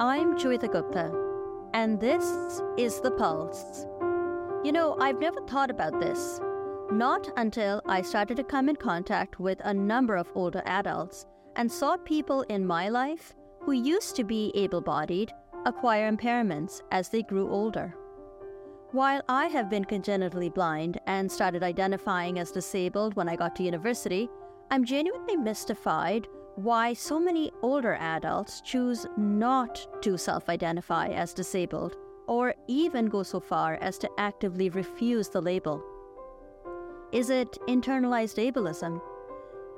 I'm Joeita Gupta, and this is The Pulse. You know, I've never thought about this, not until I started to come in contact with a number of older adults and saw people in my life who used to be able bodied acquire impairments as they grew older. While I have been congenitally blind and started identifying as disabled when I got to university, I'm genuinely mystified why so many older adults choose not to self identify as disabled or even go so far as to actively refuse the label. Is it internalized ableism?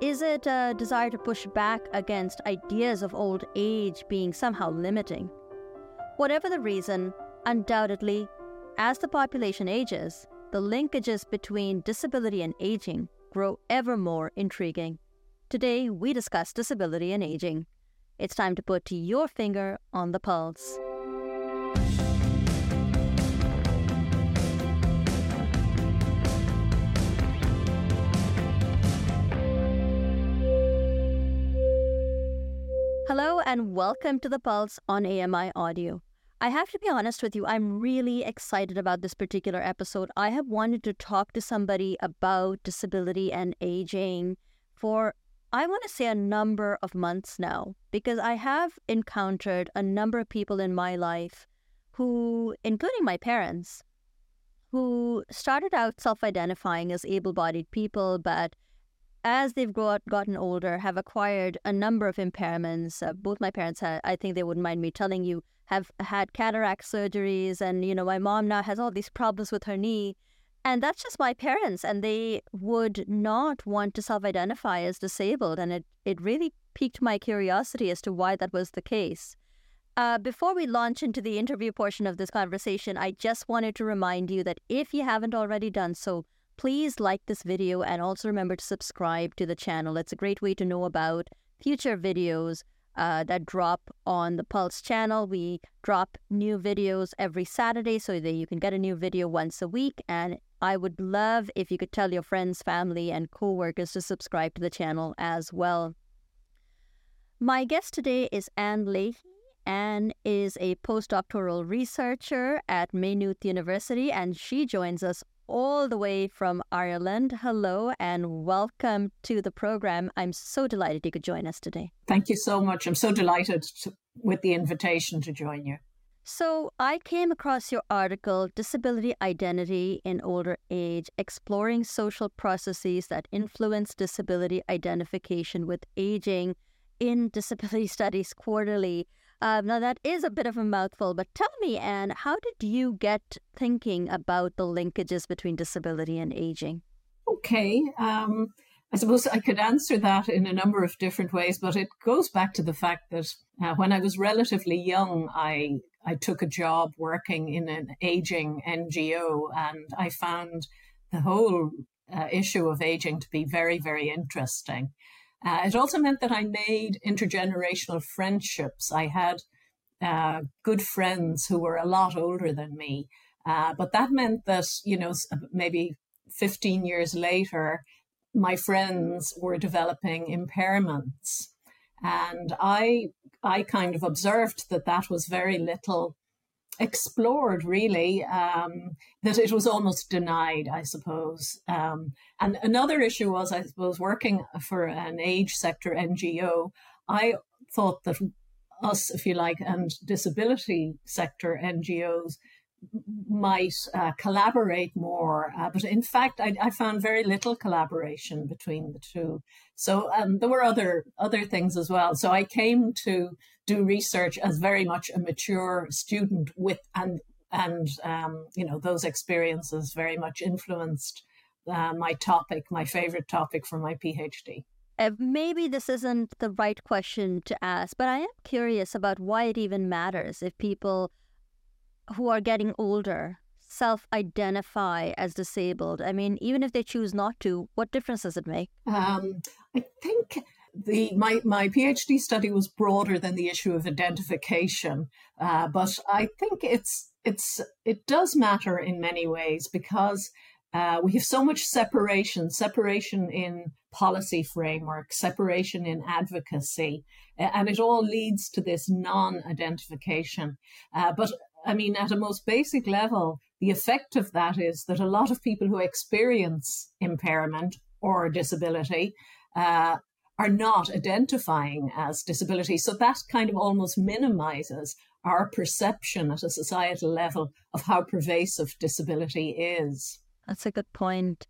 Is it a desire to push back against ideas of old age being somehow limiting? Whatever the reason, undoubtedly, as the population ages, the linkages between disability and aging grow ever more intriguing. Today, we discuss disability and aging. It's time to put your finger on the pulse. Hello, and welcome to the Pulse on AMI Audio. I have to be honest with you, I'm really excited about this particular episode. I have wanted to talk to somebody about disability and aging for, I want to say, a number of months now, because I have encountered a number of people in my life who, including my parents, who started out self identifying as able bodied people, but as they've got, gotten older, have acquired a number of impairments. Uh, both my parents had, I think they wouldn't mind me telling you, have had cataract surgeries. And, you know, my mom now has all these problems with her knee. And that's just my parents. And they would not want to self identify as disabled. And it, it really piqued my curiosity as to why that was the case. Uh, before we launch into the interview portion of this conversation, I just wanted to remind you that if you haven't already done so, Please like this video and also remember to subscribe to the channel. It's a great way to know about future videos uh, that drop on the Pulse channel. We drop new videos every Saturday so that you can get a new video once a week. And I would love if you could tell your friends, family, and coworkers to subscribe to the channel as well. My guest today is Ann Leahy. Ann is a postdoctoral researcher at Maynooth University, and she joins us all the way from Ireland. Hello and welcome to the program. I'm so delighted you could join us today. Thank you so much. I'm so delighted to, with the invitation to join you. So, I came across your article, Disability Identity in Older Age Exploring Social Processes That Influence Disability Identification with Aging in Disability Studies Quarterly. Uh, now, that is a bit of a mouthful, but tell me, Ann, how did you get thinking about the linkages between disability and aging? Okay. Um, I suppose I could answer that in a number of different ways, but it goes back to the fact that uh, when I was relatively young, I, I took a job working in an aging NGO, and I found the whole uh, issue of aging to be very, very interesting. Uh, it also meant that I made intergenerational friendships. I had uh, good friends who were a lot older than me. Uh, but that meant that, you know, maybe 15 years later, my friends were developing impairments. And I, I kind of observed that that was very little explored really um, that it was almost denied i suppose um, and another issue was i suppose working for an age sector ngo i thought that us if you like and disability sector ngos might uh, collaborate more. Uh, but in fact, I, I, found very little collaboration between the two. So um, there were other other things as well. So I came to do research as very much a mature student with and and um, you know those experiences very much influenced uh, my topic, my favorite topic for my PhD. Uh, maybe this isn't the right question to ask, but I am curious about why it even matters if people who are getting older self identify as disabled? I mean, even if they choose not to, what difference does it make? Um, I think the my my PhD study was broader than the issue of identification, uh, but I think it's it's it does matter in many ways because uh, we have so much separation, separation in policy framework, separation in advocacy, and it all leads to this non identification. Uh, but I mean, at a most basic level, the effect of that is that a lot of people who experience impairment or disability uh, are not identifying as disability. So that kind of almost minimizes our perception at a societal level of how pervasive disability is. That's a good point.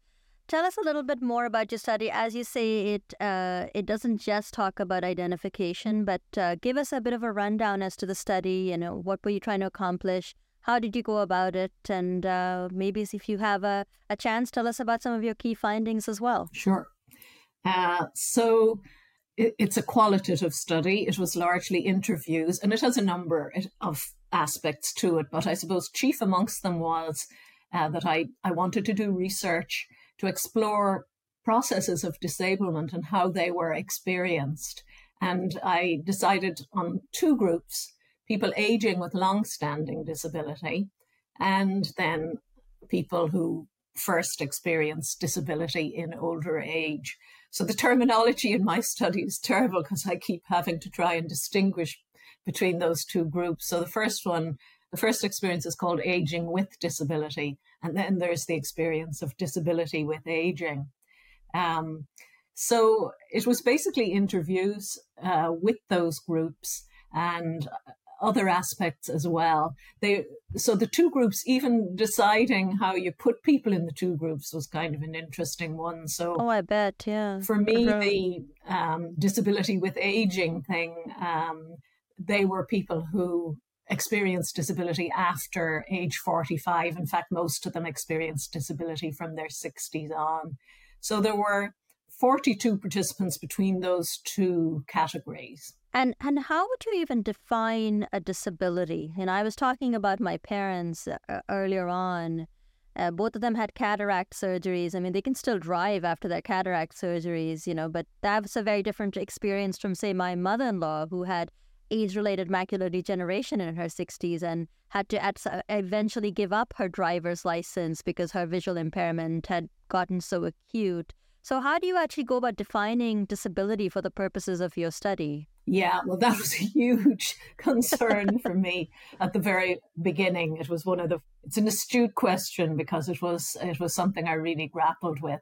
Tell us a little bit more about your study. As you say, it uh, it doesn't just talk about identification, but uh, give us a bit of a rundown as to the study. You know, what were you trying to accomplish? How did you go about it? And uh, maybe if you have a, a chance, tell us about some of your key findings as well. Sure. Uh, so it, it's a qualitative study. It was largely interviews, and it has a number of aspects to it. But I suppose chief amongst them was uh, that I, I wanted to do research to explore processes of disablement and how they were experienced. And I decided on two groups people aging with long standing disability, and then people who first experienced disability in older age. So the terminology in my study is terrible because I keep having to try and distinguish between those two groups. So the first one, the first experience is called aging with disability, and then there's the experience of disability with aging. Um, so it was basically interviews uh, with those groups and other aspects as well. They so the two groups, even deciding how you put people in the two groups, was kind of an interesting one. So oh, I bet, yeah. For me, the um, disability with aging thing, um, they were people who experienced disability after age 45. In fact, most of them experienced disability from their 60s on. So there were 42 participants between those two categories. And and how would you even define a disability? And I was talking about my parents uh, earlier on. Uh, both of them had cataract surgeries. I mean, they can still drive after their cataract surgeries, you know, but that's a very different experience from, say, my mother in law, who had age related macular degeneration in her 60s and had to uh, eventually give up her driver's license because her visual impairment had gotten so acute. So, how do you actually go about defining disability for the purposes of your study? Yeah, well, that was a huge concern for me at the very beginning. It was one of the. It's an astute question because it was it was something I really grappled with,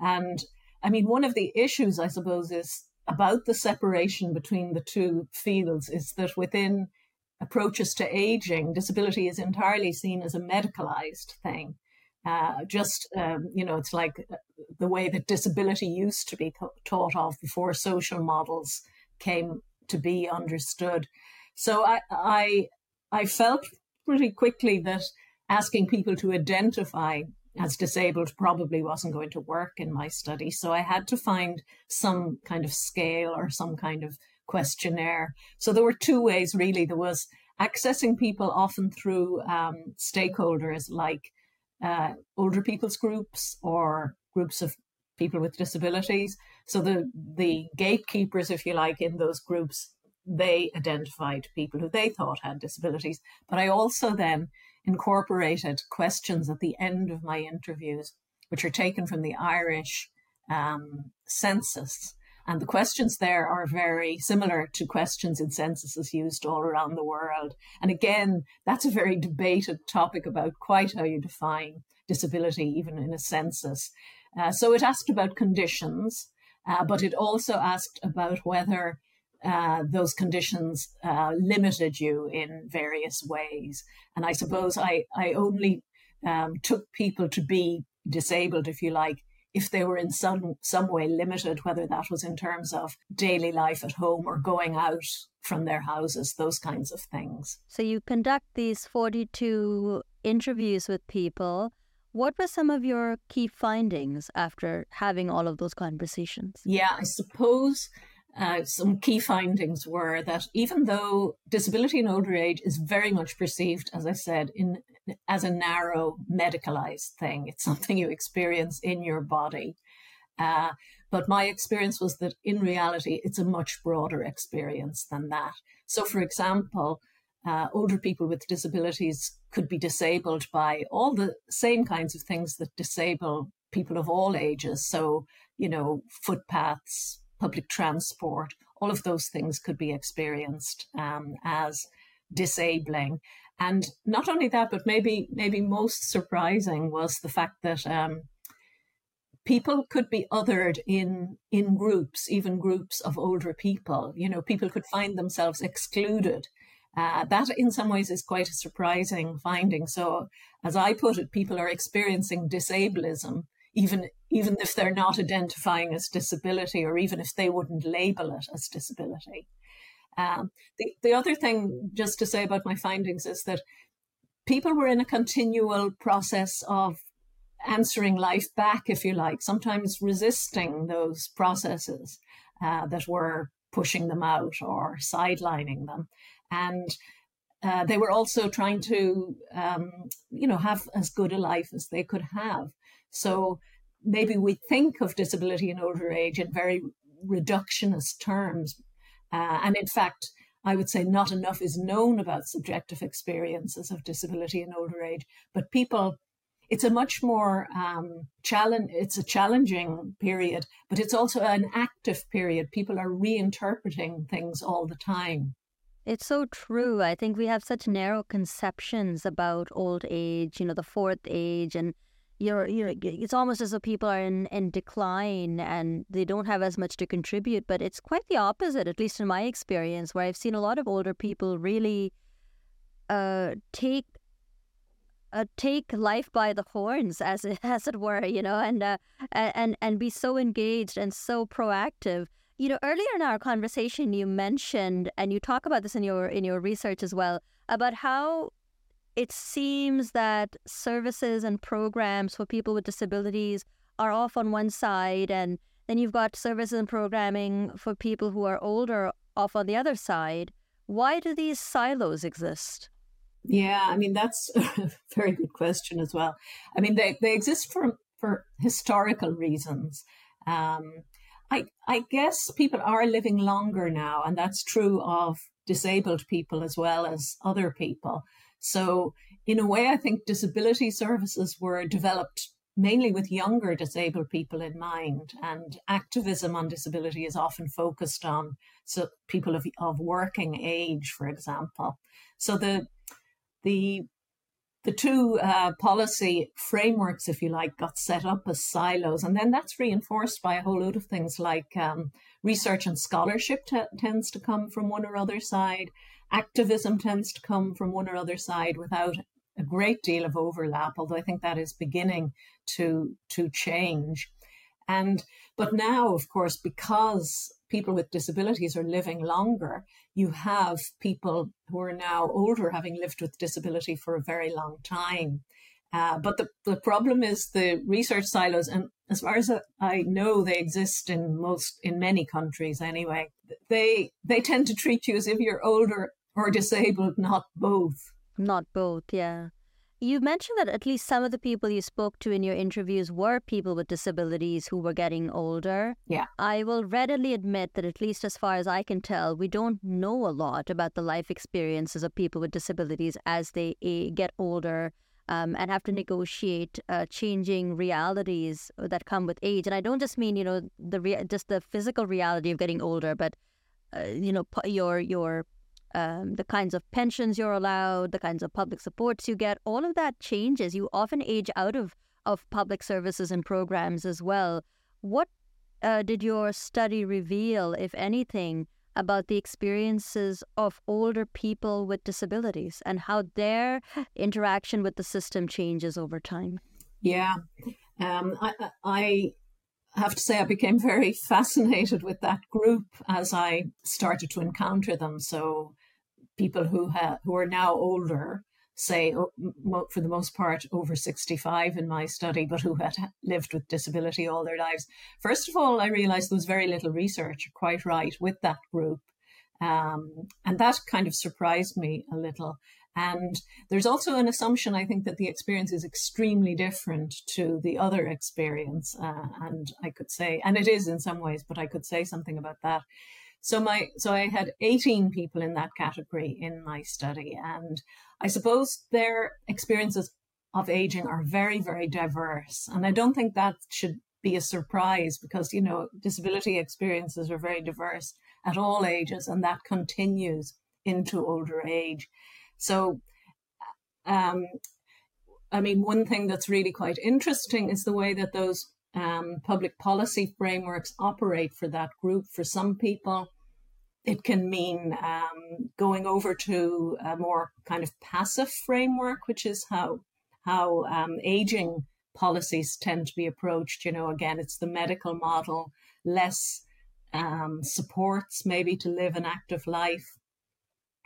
and I mean, one of the issues I suppose is about the separation between the two fields is that within approaches to aging, disability is entirely seen as a medicalized thing. Uh, just um, you know, it's like uh, the way that disability used to be taught of before social models came to be understood. So I, I, I felt pretty quickly that asking people to identify as disabled probably wasn't going to work in my study. So I had to find some kind of scale or some kind of questionnaire. So there were two ways really. There was accessing people often through um, stakeholders like uh, older people's groups or groups of people with disabilities. So the the gatekeepers, if you like, in those groups, they identified people who they thought had disabilities. But I also then incorporated questions at the end of my interviews, which are taken from the Irish um, census. And the questions there are very similar to questions in censuses used all around the world. And again, that's a very debated topic about quite how you define disability, even in a census. Uh, so it asked about conditions, uh, but it also asked about whether uh, those conditions uh, limited you in various ways. And I suppose I, I only um, took people to be disabled, if you like, if they were in some, some way limited, whether that was in terms of daily life at home or going out from their houses, those kinds of things. So you conduct these 42 interviews with people what were some of your key findings after having all of those conversations? Yeah, I suppose uh, some key findings were that even though disability in older age is very much perceived, as I said, in as a narrow medicalized thing, it's something you experience in your body. Uh, but my experience was that in reality, it's a much broader experience than that. So, for example, uh, older people with disabilities could be disabled by all the same kinds of things that disable people of all ages. So, you know, footpaths, public transport, all of those things could be experienced um, as disabling. And not only that, but maybe maybe most surprising was the fact that um, people could be othered in in groups, even groups of older people. You know, people could find themselves excluded. Uh, that, in some ways, is quite a surprising finding. So, as I put it, people are experiencing disablism, even even if they're not identifying as disability, or even if they wouldn't label it as disability. Um, the the other thing, just to say about my findings, is that people were in a continual process of answering life back, if you like, sometimes resisting those processes uh, that were pushing them out or sidelining them. And uh, they were also trying to, um, you know, have as good a life as they could have. So maybe we think of disability in older age in very reductionist terms. Uh, and in fact, I would say not enough is known about subjective experiences of disability in older age, but people it's a much more um, challenge. It's a challenging period, but it's also an active period. People are reinterpreting things all the time. It's so true. I think we have such narrow conceptions about old age. You know, the fourth age, and you're, you're it's almost as though people are in, in decline and they don't have as much to contribute. But it's quite the opposite, at least in my experience, where I've seen a lot of older people really uh, take uh, take life by the horns, as it, as it were, you know, and uh, and and be so engaged and so proactive. You know, earlier in our conversation, you mentioned, and you talk about this in your in your research as well, about how it seems that services and programs for people with disabilities are off on one side, and then you've got services and programming for people who are older off on the other side. Why do these silos exist? Yeah, I mean that's a very good question as well. I mean they, they exist for for historical reasons. Um, I I guess people are living longer now, and that's true of disabled people as well as other people. So in a way, I think disability services were developed mainly with younger disabled people in mind, and activism on disability is often focused on so people of, of working age, for example. So the the the two uh, policy frameworks, if you like, got set up as silos, and then that's reinforced by a whole load of things like um, research and scholarship t- tends to come from one or other side, activism tends to come from one or other side without a great deal of overlap. Although I think that is beginning to to change, and but now, of course, because people with disabilities are living longer, you have people who are now older having lived with disability for a very long time. Uh, but the, the problem is the research silos, and as far as I know, they exist in most, in many countries anyway. They they tend to treat you as if you're older or disabled, not both. Not both, yeah. You mentioned that at least some of the people you spoke to in your interviews were people with disabilities who were getting older. Yeah. I will readily admit that, at least as far as I can tell, we don't know a lot about the life experiences of people with disabilities as they get older. Um, and have to negotiate uh, changing realities that come with age. And I don't just mean, you know, the rea- just the physical reality of getting older, but uh, you know, your your um, the kinds of pensions you're allowed, the kinds of public supports you get, all of that changes. You often age out of, of public services and programs as well. What uh, did your study reveal, if anything, about the experiences of older people with disabilities and how their interaction with the system changes over time? Yeah, um, I, I have to say I became very fascinated with that group as I started to encounter them. So people who ha- who are now older, say for the most part over 65 in my study, but who had lived with disability all their lives. First of all, I realized there was very little research, quite right, with that group. Um, and that kind of surprised me a little. And there's also an assumption, I think, that the experience is extremely different to the other experience. Uh, and I could say, and it is in some ways, but I could say something about that. So my so I had 18 people in that category in my study, and I suppose their experiences of aging are very very diverse, and I don't think that should be a surprise because you know disability experiences are very diverse at all ages, and that continues into older age. So, um, I mean, one thing that's really quite interesting is the way that those um, public policy frameworks operate for that group. For some people, it can mean um, going over to a more kind of passive framework, which is how how um, aging policies tend to be approached. You know, again, it's the medical model, less um, supports maybe to live an active life.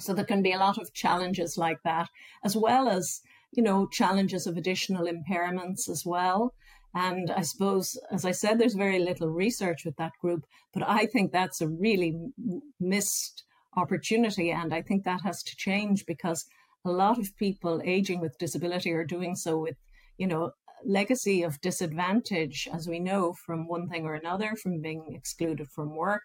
So there can be a lot of challenges like that, as well as you know challenges of additional impairments as well. And I suppose, as I said, there's very little research with that group, but I think that's a really missed opportunity. And I think that has to change because a lot of people aging with disability are doing so with, you know, legacy of disadvantage, as we know from one thing or another, from being excluded from work.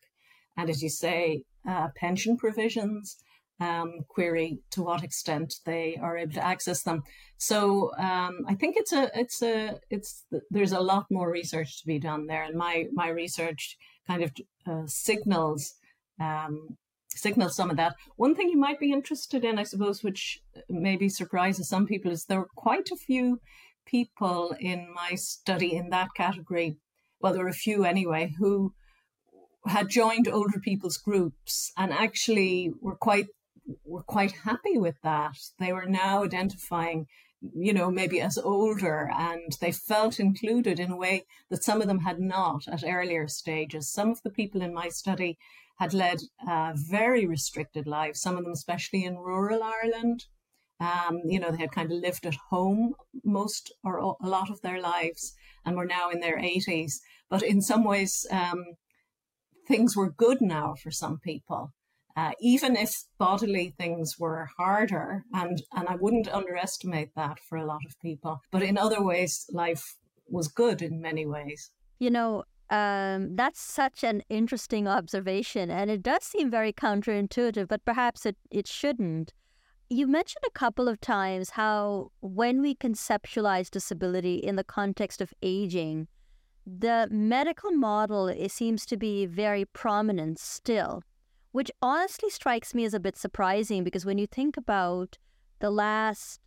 And as you say, uh, pension provisions um, query to what extent they are able to access them. So um, I think it's a it's a it's there's a lot more research to be done there, and my my research kind of uh, signals um, signals some of that. One thing you might be interested in, I suppose, which maybe surprises some people, is there were quite a few people in my study in that category. Well, there were a few anyway who had joined older people's groups and actually were quite were quite happy with that. They were now identifying, you know, maybe as older and they felt included in a way that some of them had not at earlier stages. Some of the people in my study had led uh, very restricted lives, some of them, especially in rural Ireland. Um, you know, they had kind of lived at home most or a lot of their lives and were now in their 80s. But in some ways, um, things were good now for some people uh, even if bodily things were harder, and, and I wouldn't underestimate that for a lot of people. But in other ways, life was good in many ways. You know, um, that's such an interesting observation, and it does seem very counterintuitive, but perhaps it, it shouldn't. You mentioned a couple of times how when we conceptualize disability in the context of aging, the medical model it seems to be very prominent still which honestly strikes me as a bit surprising because when you think about the last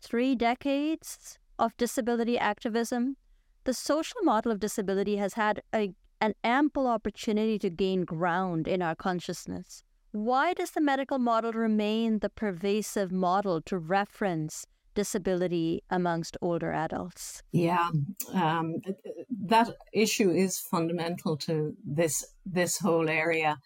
three decades of disability activism, the social model of disability has had a, an ample opportunity to gain ground in our consciousness. Why does the medical model remain the pervasive model to reference disability amongst older adults? Yeah, um, that issue is fundamental to this this whole area.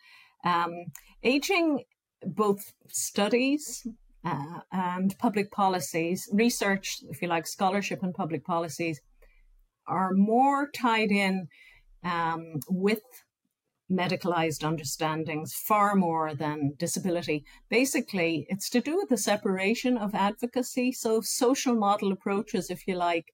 Um, aging, both studies uh, and public policies, research, if you like, scholarship and public policies, are more tied in um, with medicalized understandings far more than disability. Basically, it's to do with the separation of advocacy. So, social model approaches, if you like,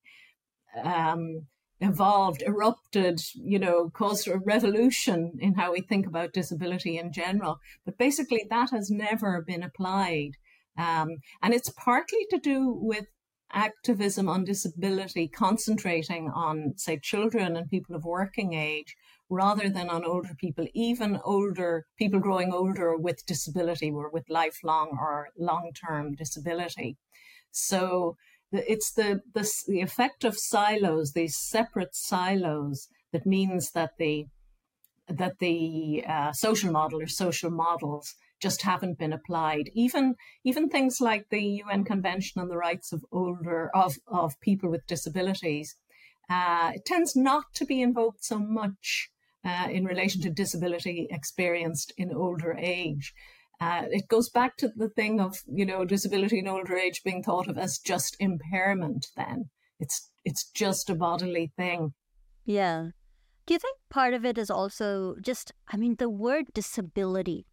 um, evolved, erupted, you know, caused a revolution in how we think about disability in general. But basically, that has never been applied. Um, and it's partly to do with activism on disability concentrating on, say, children and people of working age rather than on older people, even older people growing older with disability or with lifelong or long term disability. So, it's the, the, the effect of silos, these separate silos, that means that the that the uh, social model or social models just haven't been applied. Even even things like the UN Convention on the Rights of Older of of People with Disabilities, uh, it tends not to be invoked so much uh, in relation to disability experienced in older age. Uh, it goes back to the thing of you know disability in older age being thought of as just impairment. Then it's it's just a bodily thing. Yeah. Do you think part of it is also just? I mean, the word disability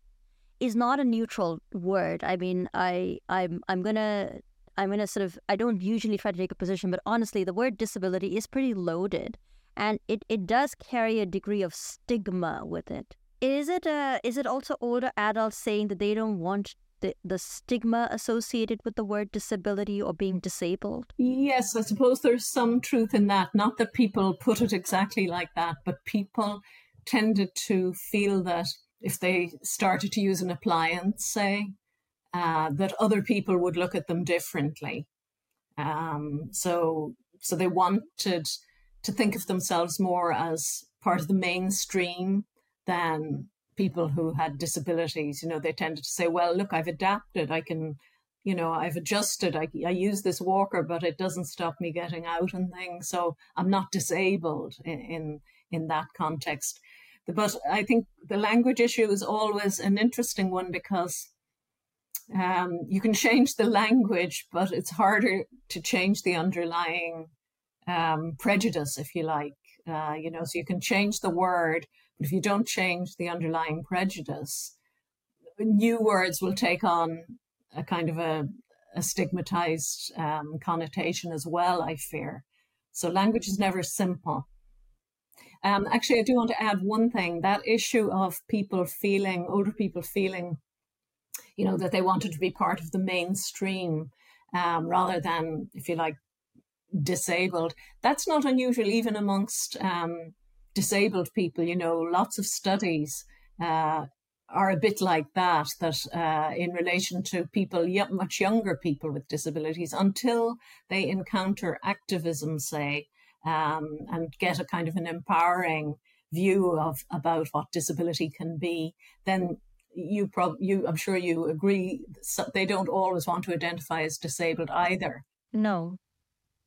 is not a neutral word. I mean, I I'm I'm gonna I'm gonna sort of I don't usually try to take a position, but honestly, the word disability is pretty loaded, and it it does carry a degree of stigma with it. Is it uh, is it also older adults saying that they don't want the, the stigma associated with the word disability or being disabled? Yes, I suppose there's some truth in that. Not that people put it exactly like that, but people tended to feel that if they started to use an appliance, say, uh, that other people would look at them differently. Um, so, so they wanted to think of themselves more as part of the mainstream than people who had disabilities. You know, they tended to say, well, look, I've adapted. I can, you know, I've adjusted. I, I use this walker, but it doesn't stop me getting out and things. So I'm not disabled in, in, in that context. But I think the language issue is always an interesting one because um, you can change the language, but it's harder to change the underlying um, prejudice, if you like. Uh, you know, so you can change the word, if you don't change the underlying prejudice, new words will take on a kind of a, a stigmatized um, connotation as well, I fear. So language is never simple. Um, actually, I do want to add one thing that issue of people feeling, older people feeling, you know, that they wanted to be part of the mainstream um, rather than, if you like, disabled. That's not unusual even amongst um, disabled people. You know, lots of studies uh, are a bit like that, that uh, in relation to people, much younger people with disabilities, until they encounter activism, say, um, and get a kind of an empowering view of about what disability can be, then you prob you I'm sure you agree they don't always want to identify as disabled either. No,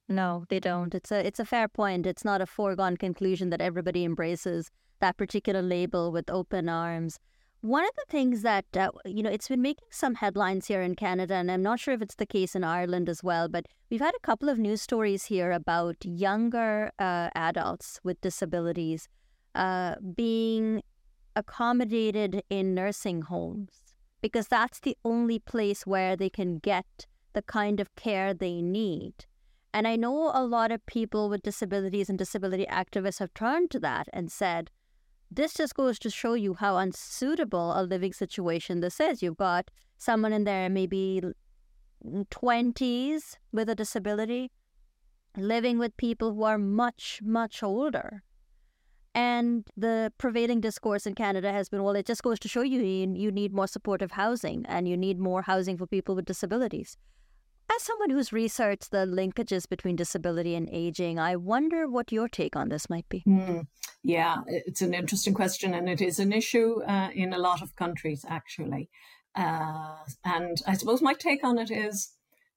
no, they don't. It's a it's a fair point. It's not a foregone conclusion that everybody embraces that particular label with open arms. One of the things that uh, you know, it's been making some headlines here in Canada, and I'm not sure if it's the case in Ireland as well. But we've had a couple of news stories here about younger uh, adults with disabilities uh, being accommodated in nursing homes because that's the only place where they can get the kind of care they need. And I know a lot of people with disabilities and disability activists have turned to that and said, this just goes to show you how unsuitable a living situation this is. You've got someone in there, maybe 20s mm, with a disability, living with people who are much, much older. And the prevailing discourse in Canada has been well, it just goes to show you you need more supportive housing and you need more housing for people with disabilities. As someone who's researched the linkages between disability and aging, I wonder what your take on this might be. Mm, yeah, it's an interesting question, and it is an issue uh, in a lot of countries, actually. Uh, and I suppose my take on it is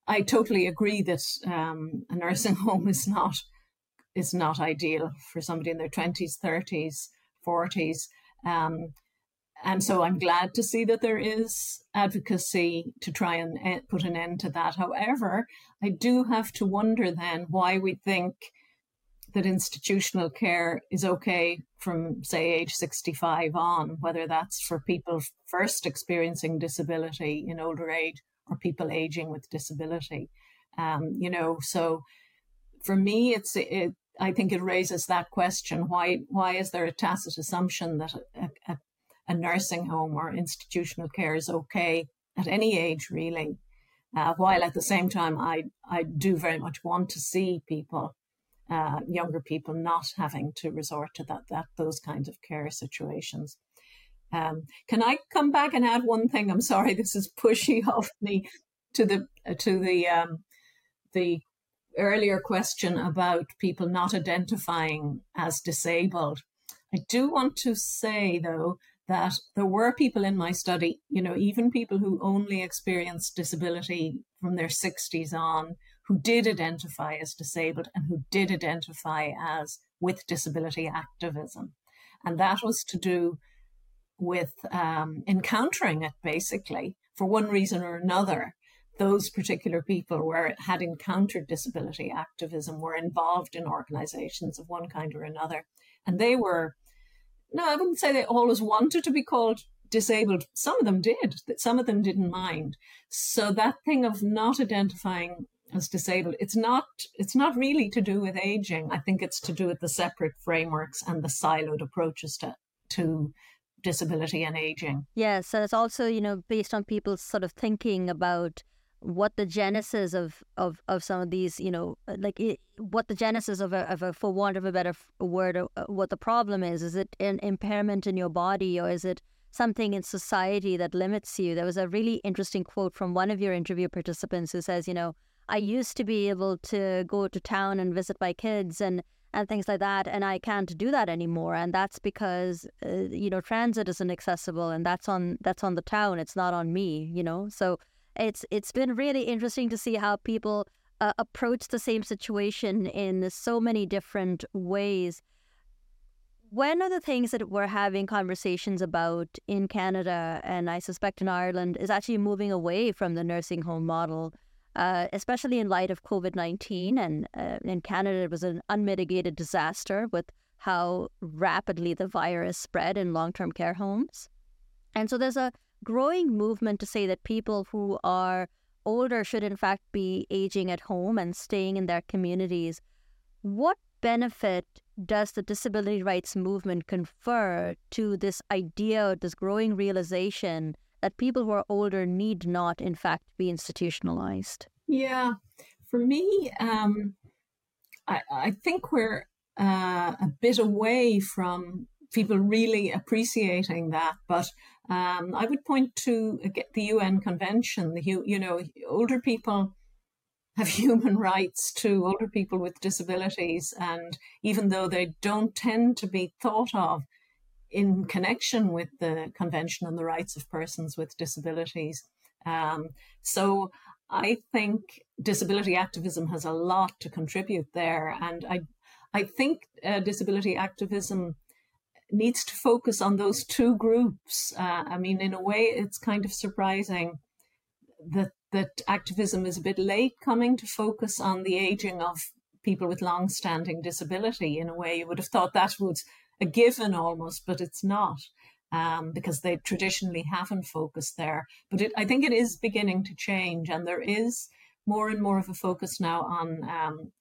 I totally agree that um, a nursing home is not is not ideal for somebody in their 20s, 30s, 40s. Um, and so I'm glad to see that there is advocacy to try and put an end to that. However, I do have to wonder then why we think that institutional care is okay from, say, age 65 on, whether that's for people first experiencing disability in older age or people aging with disability. Um, you know, so for me, it's it, I think it raises that question: why why is there a tacit assumption that a, a, a nursing home or institutional care is okay at any age, really. Uh, while at the same time, I, I do very much want to see people, uh, younger people, not having to resort to that, that those kinds of care situations. Um, can I come back and add one thing? I'm sorry, this is pushy off me to the to the um, the earlier question about people not identifying as disabled. I do want to say though that there were people in my study, you know, even people who only experienced disability from their 60s on, who did identify as disabled and who did identify as with disability activism. And that was to do with um, encountering it basically for one reason or another. Those particular people were had encountered disability activism, were involved in organizations of one kind or another, and they were no, I wouldn't say they always wanted to be called disabled. Some of them did, that some of them didn't mind. So that thing of not identifying as disabled, it's not it's not really to do with aging. I think it's to do with the separate frameworks and the siloed approaches to to disability and aging. Yes, and it's also you know based on people's sort of thinking about what the genesis of of of some of these you know like it, what the genesis of a, of a for want of a better word uh, what the problem is. Is it an impairment in your body or is it something in society that limits you? There was a really interesting quote from one of your interview participants who says you know i used to be able to go to town and visit my kids and and things like that and i can't do that anymore and that's because uh, you know transit isn't accessible and that's on that's on the town it's not on me you know? So it's it's been really interesting to see how people uh, approach the same situation in so many different ways one of the things that we're having conversations about in Canada and I suspect in Ireland is actually moving away from the nursing home model uh, especially in light of COVID 19. And uh, in Canada, it was an unmitigated disaster with how rapidly the virus spread in long term care homes. And so there's a growing movement to say that people who are older should, in fact, be aging at home and staying in their communities. What benefit does the disability rights movement confer to this idea, this growing realization that people who are older need not, in fact, be institutionalized? Yeah, for me, um, I, I think we're uh, a bit away from people really appreciating that. But um, I would point to uh, the UN Convention. The you know older people have human rights to older people with disabilities, and even though they don't tend to be thought of in connection with the Convention on the Rights of Persons with Disabilities. Um, so I think disability activism has a lot to contribute there, and I, I think uh, disability activism needs to focus on those two groups. Uh, I mean, in a way, it's kind of surprising that that activism is a bit late coming to focus on the aging of people with long-standing disability. In a way, you would have thought that was a given almost, but it's not. Um, because they traditionally haven't focused there. But it, I think it is beginning to change, and there is more and more of a focus now on um,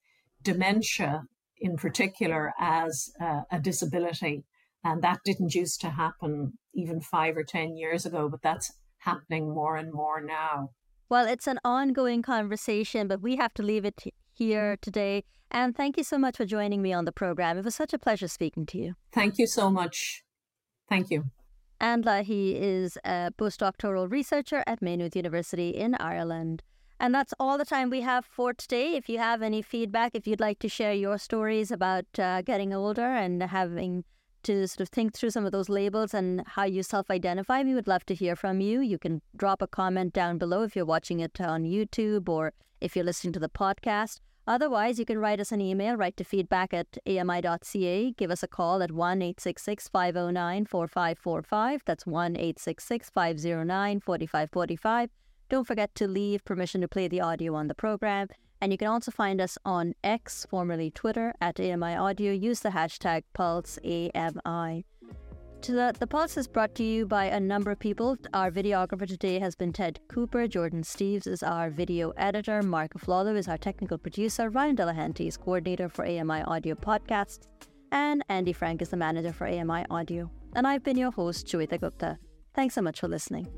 dementia in particular as uh, a disability. And that didn't used to happen even five or 10 years ago, but that's happening more and more now. Well, it's an ongoing conversation, but we have to leave it here today. And thank you so much for joining me on the program. It was such a pleasure speaking to you. Thank you so much. Thank you. Ann Leahy is a postdoctoral researcher at Maynooth University in Ireland. And that's all the time we have for today. If you have any feedback, if you'd like to share your stories about uh, getting older and having to sort of think through some of those labels and how you self identify, we would love to hear from you. You can drop a comment down below if you're watching it on YouTube or if you're listening to the podcast. Otherwise, you can write us an email, write to feedback at ami.ca. Give us a call at 1 866 509 4545. That's 1 866 509 4545. Don't forget to leave permission to play the audio on the program. And you can also find us on X, formerly Twitter, at AMI Audio. Use the hashtag PulseAMI. The, the Pulse is brought to you by a number of people. Our videographer today has been Ted Cooper. Jordan Steves is our video editor. Mark Flawlo is our technical producer. Ryan Delahanty is coordinator for AMI Audio Podcasts. And Andy Frank is the manager for AMI Audio. And I've been your host, Joeita Gupta. Thanks so much for listening.